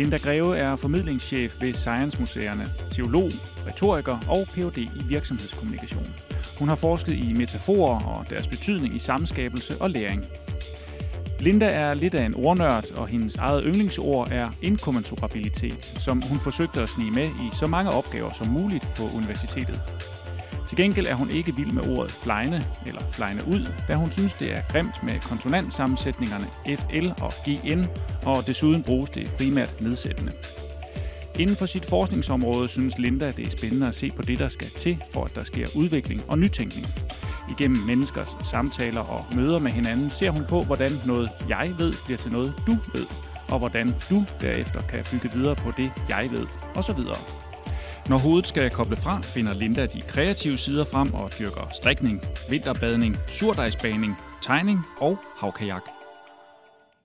Linda Greve er formidlingschef ved Science Museerne, teolog, retoriker og Ph.D. i virksomhedskommunikation. Hun har forsket i metaforer og deres betydning i samskabelse og læring. Linda er lidt af en ordnørd, og hendes eget yndlingsord er inkommensurabilitet, som hun forsøgte at snige med i så mange opgaver som muligt på universitetet. Til gengæld er hun ikke vild med ordet flejne eller flejne ud, da hun synes, det er grimt med konsonantsammensætningerne FL og GN, og desuden bruges det primært nedsættende. Inden for sit forskningsområde synes Linda, det er spændende at se på det, der skal til, for at der sker udvikling og nytænkning. Igennem menneskers samtaler og møder med hinanden ser hun på, hvordan noget jeg ved bliver til noget du ved, og hvordan du derefter kan bygge videre på det jeg ved, osv. Når hovedet skal koble fra, finder Linda de kreative sider frem og dyrker strikning, vinterbadning, surdejsbaning, tegning og havkajak.